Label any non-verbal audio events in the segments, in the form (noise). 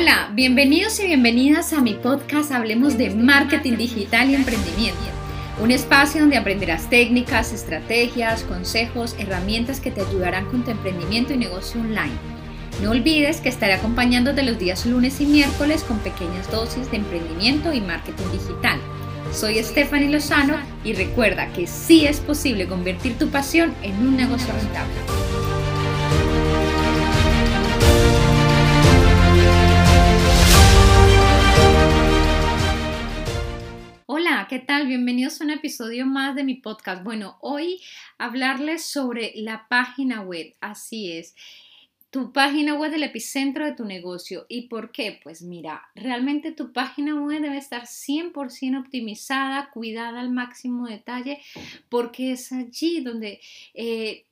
Hola, bienvenidos y bienvenidas a mi podcast Hablemos de Marketing Digital y Emprendimiento. Un espacio donde aprenderás técnicas, estrategias, consejos, herramientas que te ayudarán con tu emprendimiento y negocio online. No olvides que estaré acompañándote los días lunes y miércoles con pequeñas dosis de emprendimiento y marketing digital. Soy Stephanie Lozano y recuerda que sí es posible convertir tu pasión en un negocio rentable. ¿Qué tal? Bienvenidos a un episodio más de mi podcast. Bueno, hoy hablarles sobre la página web, así es. Tu página web del epicentro de tu negocio. ¿Y por qué? Pues mira, realmente tu página web debe estar 100% optimizada, cuidada al máximo detalle, porque es allí donde eh,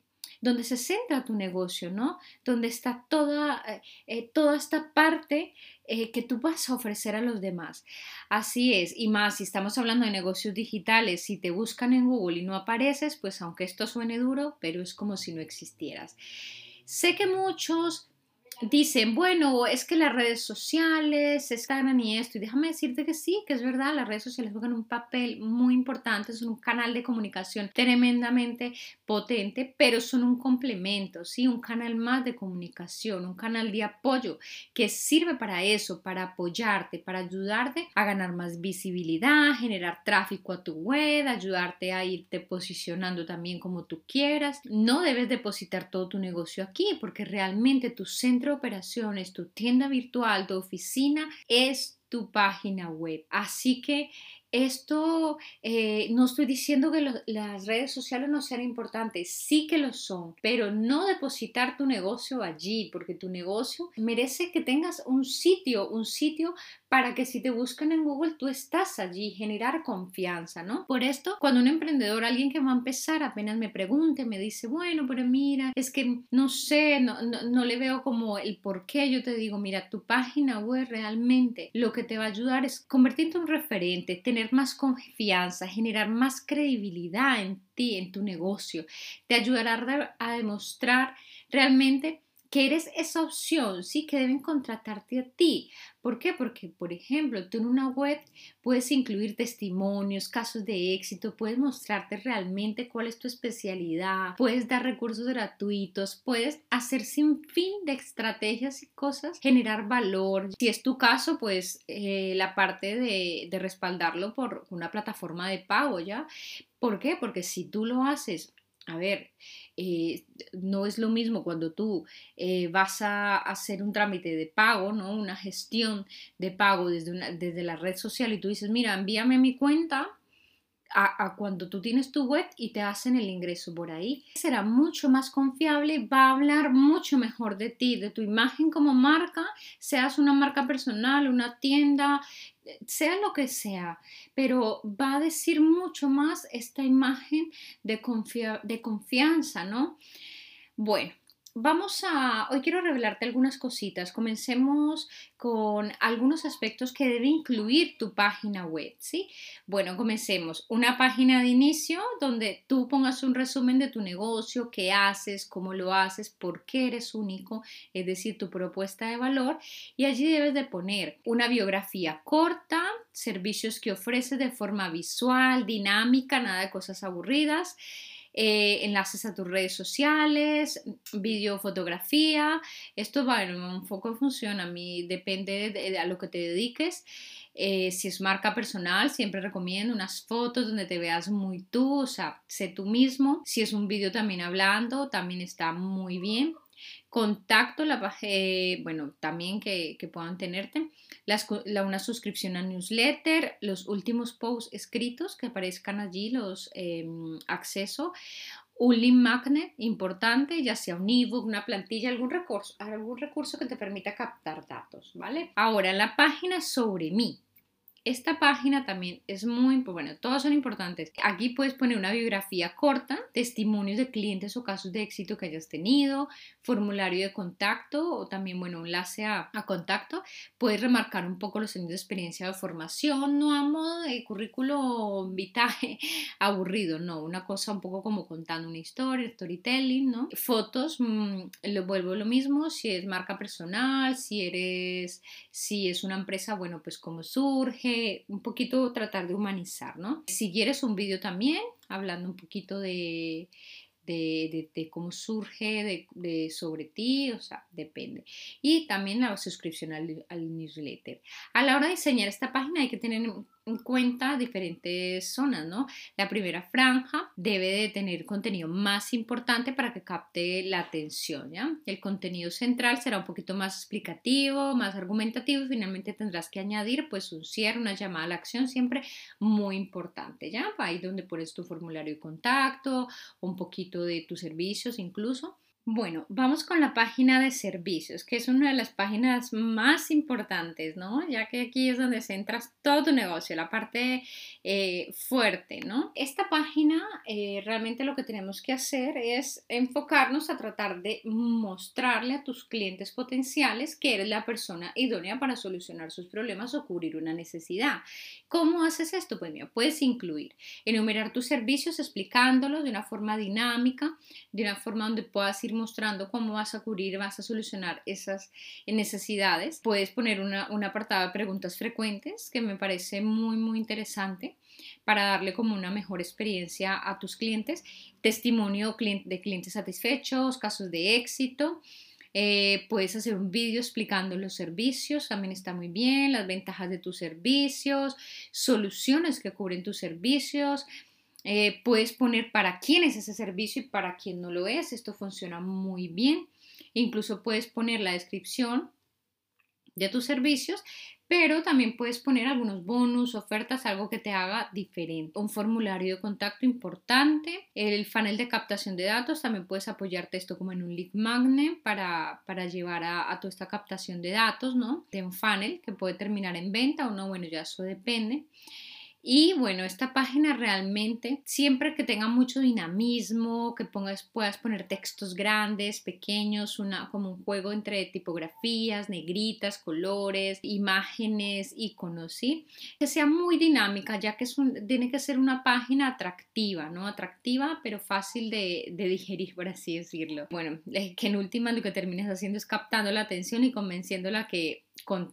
donde se centra tu negocio, ¿no? Donde está toda, eh, eh, toda esta parte eh, que tú vas a ofrecer a los demás. Así es, y más si estamos hablando de negocios digitales, si te buscan en Google y no apareces, pues aunque esto suene duro, pero es como si no existieras. Sé que muchos dicen, bueno, es que las redes sociales están y esto, y déjame decirte que sí, que es verdad, las redes sociales juegan un papel muy importante, son un canal de comunicación tremendamente potente, pero son un complemento, sí, un canal más de comunicación, un canal de apoyo que sirve para eso, para apoyarte, para ayudarte a ganar más visibilidad, generar tráfico a tu web, ayudarte a irte posicionando también como tú quieras. No debes depositar todo tu negocio aquí porque realmente tu centro operaciones, tu tienda virtual, tu oficina es tu página web. Así que esto eh, no estoy diciendo que las redes sociales no sean importantes, sí que lo son, pero no depositar tu negocio allí, porque tu negocio merece que tengas un sitio, un sitio para que si te buscan en Google tú estás allí, generar confianza, ¿no? Por esto, cuando un emprendedor, alguien que va a empezar, apenas me pregunte, me dice, bueno, pero mira, es que no sé, no, no, le veo como el por qué, yo te digo, mira, tu página web realmente lo que te va a ayudar es convertirte en un referente, tener más confianza, generar más credibilidad en ti, en tu negocio, te ayudará a demostrar realmente que eres esa opción, sí, que deben contratarte a ti. ¿Por qué? Porque, por ejemplo, tú en una web puedes incluir testimonios, casos de éxito, puedes mostrarte realmente cuál es tu especialidad, puedes dar recursos gratuitos, puedes hacer sin fin de estrategias y cosas, generar valor. Si es tu caso, pues eh, la parte de, de respaldarlo por una plataforma de pago, ¿ya? ¿Por qué? Porque si tú lo haces a ver, eh, no es lo mismo cuando tú eh, vas a hacer un trámite de pago, ¿no? Una gestión de pago desde, una, desde la red social y tú dices, mira, envíame mi cuenta a, cuando tú tienes tu web y te hacen el ingreso por ahí. Será mucho más confiable, va a hablar mucho mejor de ti, de tu imagen como marca, seas una marca personal, una tienda, sea lo que sea, pero va a decir mucho más esta imagen de, confianza, ¿no? Bueno, Vamos a, hoy quiero revelarte algunas cositas. Comencemos con algunos aspectos que debe incluir tu página web, ¿sí? Bueno, comencemos. Una página de inicio donde tú pongas un resumen de tu negocio, qué haces, cómo lo haces, por qué eres único, es decir, tu propuesta de valor. Y allí debes de poner una biografía corta, servicios que ofreces de forma visual, dinámica, nada de cosas aburridas. Eh, enlaces a tus redes sociales, video, fotografía. Esto, bueno, un poco funciona, a mí depende de, a lo que te dediques. Eh, si es marca personal, siempre recomiendo unas fotos donde te veas muy tú, o sea, sé tú mismo. Si es un vídeo también hablando, también está muy bien contacto, la, eh, bueno, también que, puedan tenerte, la, una suscripción a newsletter, los últimos posts escritos que aparezcan allí, los em, acceso, un link magnet importante, ya sea un ebook, una plantilla, algún recurso, algún recurso que te permita captar datos, ¿vale? Ahora, la página sobre mí. Esta página también es muy, bueno, todas son importantes. Aquí puedes poner una biografía corta, testimonios de clientes o casos de éxito que hayas tenido, formulario de contacto o también, bueno, enlace a, a contacto. Puedes remarcar un poco los años de experiencia de formación, no a modo de currículo vitae (laughs) aburrido, no, una cosa un poco como contando una historia, storytelling, ¿no? Fotos, mmm, lo vuelvo lo mismo, si es marca personal, si eres, si es una empresa, bueno, pues cómo surge, un poquito tratar de humanizar, ¿no? Si quieres un vídeo también, hablando un poquito de, de, cómo surge de, sobre ti, o sea, depende. Y también la suscripción al, al, newsletter. A la hora de diseñar esta página hay que tener en cuenta diferentes zonas, ¿no? La primera franja debe de tener contenido más importante para que capte la atención, ¿ya? El contenido central será un poquito más explicativo, más argumentativo y finalmente tendrás que añadir pues un cierre, una llamada a la acción siempre muy importante, ¿ya? Ahí donde pones tu formulario de contacto, un poquito de tus servicios incluso. Bueno, vamos con la página de servicios, que es una de las páginas más importantes, ¿no? Ya que aquí es donde centras todo tu negocio, la parte eh, fuerte, ¿no? Esta página eh, realmente lo que tenemos que hacer es enfocarnos a tratar de mostrarle a tus clientes potenciales que eres la persona idónea para solucionar sus problemas o cubrir una necesidad. ¿Cómo haces esto? Pues mira, puedes incluir, enumerar tus servicios explicándolos de una forma dinámica, de una forma donde puedas ir mostrando cómo vas a cubrir, vas a solucionar esas necesidades. Puedes poner una, un apartado de preguntas frecuentes que me parece muy, muy interesante para darle como una mejor experiencia a tus clientes, testimonio de clientes satisfechos, casos de éxito. Eh, puedes hacer un vídeo explicando los servicios, también está muy bien, las ventajas de tus servicios, soluciones que cubren tus servicios, eh, puedes poner para quién es ese servicio y para quién no lo es. Esto funciona muy bien. Incluso puedes poner la descripción de tus servicios, pero también puedes poner algunos bonus, ofertas, algo que te haga diferente. Un formulario de contacto importante, el funnel de captación de datos, también puedes apoyarte esto como en un lead magnet para, para llevar a, a, toda esta captación de datos, ¿no? De un funnel que puede terminar en venta o no, bueno, ya eso depende. Y bueno, esta página realmente, siempre que tenga mucho dinamismo, que pongas, puedas poner textos grandes, pequeños, una, como un juego entre tipografías, negritas, colores, imágenes, iconos, ¿sí? Que sea muy dinámica, ya que es tiene que ser una página atractiva, ¿no? Atractiva, pero fácil de, de digerir, por así decirlo. Bueno, (laughs) que en última lo que termines haciendo es captando la atención y convenciéndola que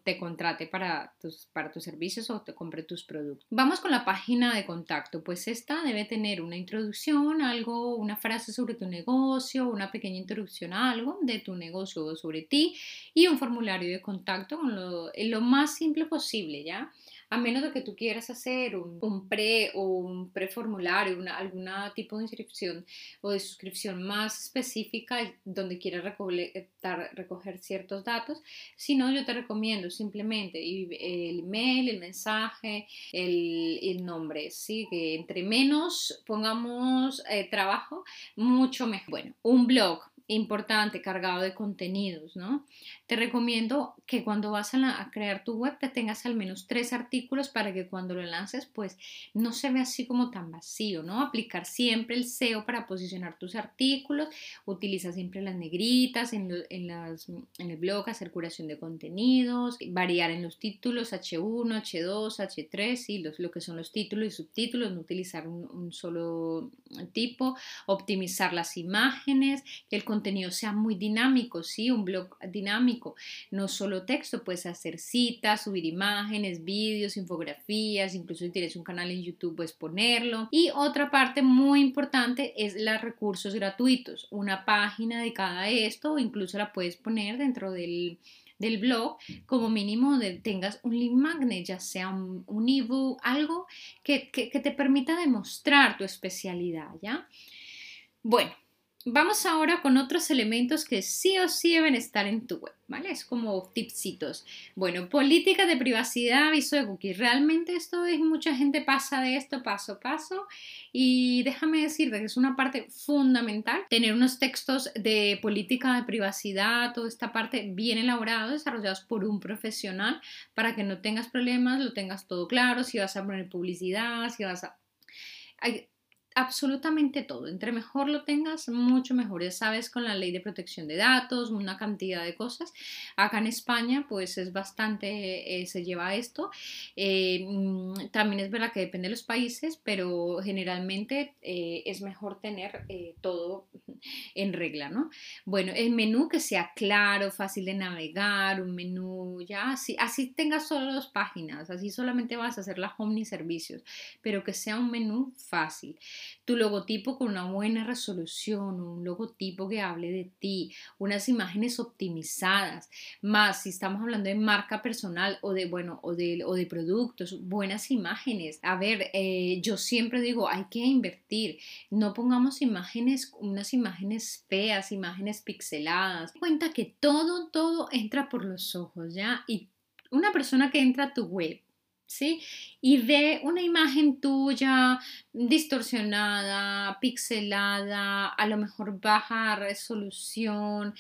te contrate para tus, para tus servicios o te compre tus productos. Vamos con la página de contacto. Pues esta debe tener una introducción, algo, una frase sobre tu negocio, una pequeña introducción a algo de tu negocio o sobre ti y un formulario de contacto con lo, lo más simple posible, ¿ya? A menos de que tú quieras hacer un, pre o un preformulario, una, algún tipo de inscripción o de suscripción más específica donde quieras recoger ciertos datos, si no, yo te recomiendo simplemente el email, el mensaje, el, el nombre, ¿sí? que entre menos pongamos eh, trabajo, mucho mejor. Bueno, un blog, importante, cargado de contenidos, ¿no? Te recomiendo que cuando vas a, crear tu web te tengas al menos tres artículos para que cuando lo lances, pues no se vea así como tan vacío, ¿no? Aplicar siempre el SEO para posicionar tus artículos, utiliza siempre las negritas en, las, en el blog, hacer curación de contenidos, variar en los títulos H1, H2, H3, y los, lo que son los títulos y subtítulos, no utilizar un, un solo tipo, optimizar las imágenes, que el contenido sea muy dinámico, ¿sí? Un blog dinámico, no solo texto, puedes hacer citas, subir imágenes, vídeos, infografías, incluso si tienes un canal en YouTube puedes ponerlo. Y otra parte muy importante es los recursos gratuitos, una página dedicada a esto incluso la puedes poner dentro del del blog, como mínimo tengas un link magnet, ya sea un, ebook, algo que, que te permita demostrar tu especialidad, ¿ya? Bueno, Vamos ahora con otros elementos que sí o sí deben estar en tu web, ¿vale? Es como tipsitos. Bueno, política de privacidad, aviso de cookies. Realmente esto es, mucha gente pasa de esto paso a paso y déjame decirte que es una parte fundamental tener unos textos de política de privacidad, toda esta parte bien elaborada, desarrollados por un profesional para que no tengas problemas, lo tengas todo claro, si vas a poner publicidad, si vas a absolutamente todo. Entre mejor lo tengas, mucho mejor. Ya sabes, con la ley de protección de datos, una cantidad de cosas. Acá en España, pues es bastante, eh, se lleva esto. Eh, mm, también es verdad que depende de los países, pero generalmente eh, es mejor tener todo en regla, ¿no? Bueno, el menú que sea claro, fácil de navegar, un menú ya, así, así tengas solo dos páginas, así solamente vas a hacer la home ni servicios, pero que sea un menú fácil tu logotipo con una buena resolución, un logotipo que hable de ti, unas imágenes optimizadas, más si estamos hablando de marca personal o de, bueno, o o de productos, buenas imágenes. A ver, eh, yo siempre digo, hay que invertir, no pongamos imágenes, unas imágenes feas, imágenes pixeladas. Cuenta que todo, todo entra por los ojos, ¿ya? Y una persona que entra a tu web ¿sí? Y ve una imagen tuya distorsionada, pixelada, a lo mejor baja resolución,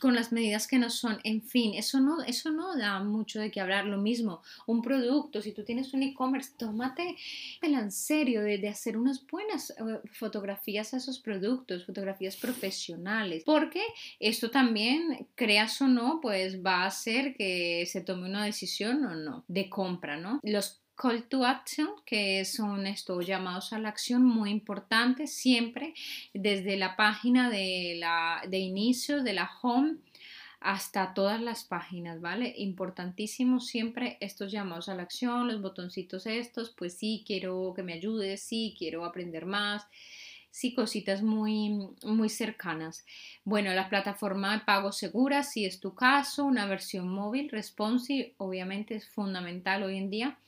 con las medidas que no son, en fin, eso no, eso no da mucho de qué hablar. Lo mismo, un producto, si tú tienes un e-commerce, tómate el en serio de, de hacer unas buenas eh, fotografías a esos productos, fotografías profesionales, porque esto también, creas o no, pues va a hacer que se tome una decisión o no de compra, ¿no? Los call to action, que son estos llamados a la acción muy importantes, siempre desde la página de, la, de inicio, de la home, hasta todas las páginas, ¿vale? Importantísimo siempre estos llamados a la acción, los botoncitos estos, pues sí, quiero que me ayudes, sí, quiero aprender más, sí, cositas muy, muy cercanas. Bueno, la plataforma de pago segura, si es tu caso, una versión móvil, responsive, obviamente es fundamental hoy en día.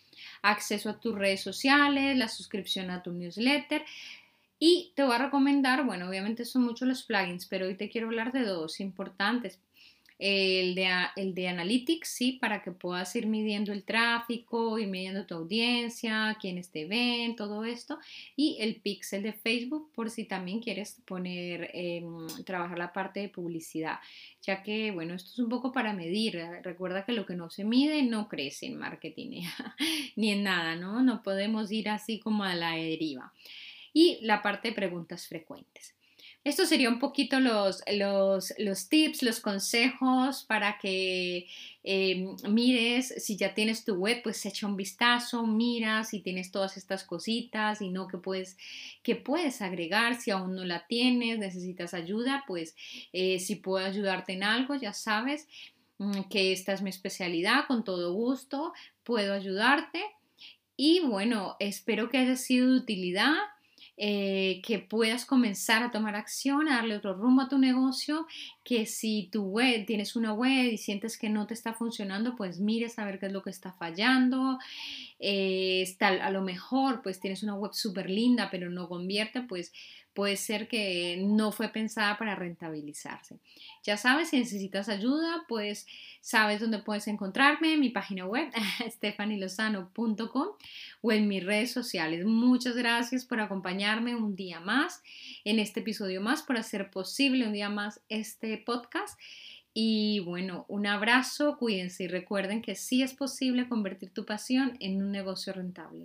Acceso a tus redes sociales, la suscripción a tu newsletter. Y te voy a recomendar, bueno, obviamente son muchos los plugins, pero hoy te quiero hablar de dos importantes el de, el de Analytics, sí, para que puedas ir midiendo el tráfico, ir midiendo tu audiencia, quiénes te ven, todo esto, y el pixel de Facebook por si también quieres poner, em, trabajar la parte de publicidad, ya que, bueno, esto es un poco para medir, recuerda que lo que no se mide no crece en marketing, (laughs) ni en nada, ¿no? No podemos ir así como a la deriva. Y la parte de preguntas frecuentes. Esto sería un poquito los, los, tips, los consejos para que em, mires, si ya tienes tu web, pues echa un vistazo, mira si tienes todas estas cositas y no que puedes, que puedes agregar si aún no la tienes, necesitas ayuda, pues eh, si puedo ayudarte en algo, ya sabes mm, que esta es mi especialidad, con todo gusto puedo ayudarte. Y bueno, espero que haya sido de utilidad. Eh, que puedas comenzar a tomar acción, a darle otro rumbo a tu negocio, que si tu web, tienes una web y sientes que no te está funcionando, pues mires a ver qué es lo que está fallando. Eh, está, a lo mejor pues tienes una web súper linda pero no convierte, pues puede ser que no fue pensada para rentabilizarse. Ya sabes, si necesitas ayuda, pues sabes dónde puedes encontrarme, en mi página web, (laughs) stefanilozano.com o en mis redes sociales. Muchas gracias por acompañarme un día más en este episodio más, por hacer posible un día más este podcast. Y bueno, un abrazo, cuídense y recuerden que sí es posible convertir tu pasión en un negocio rentable.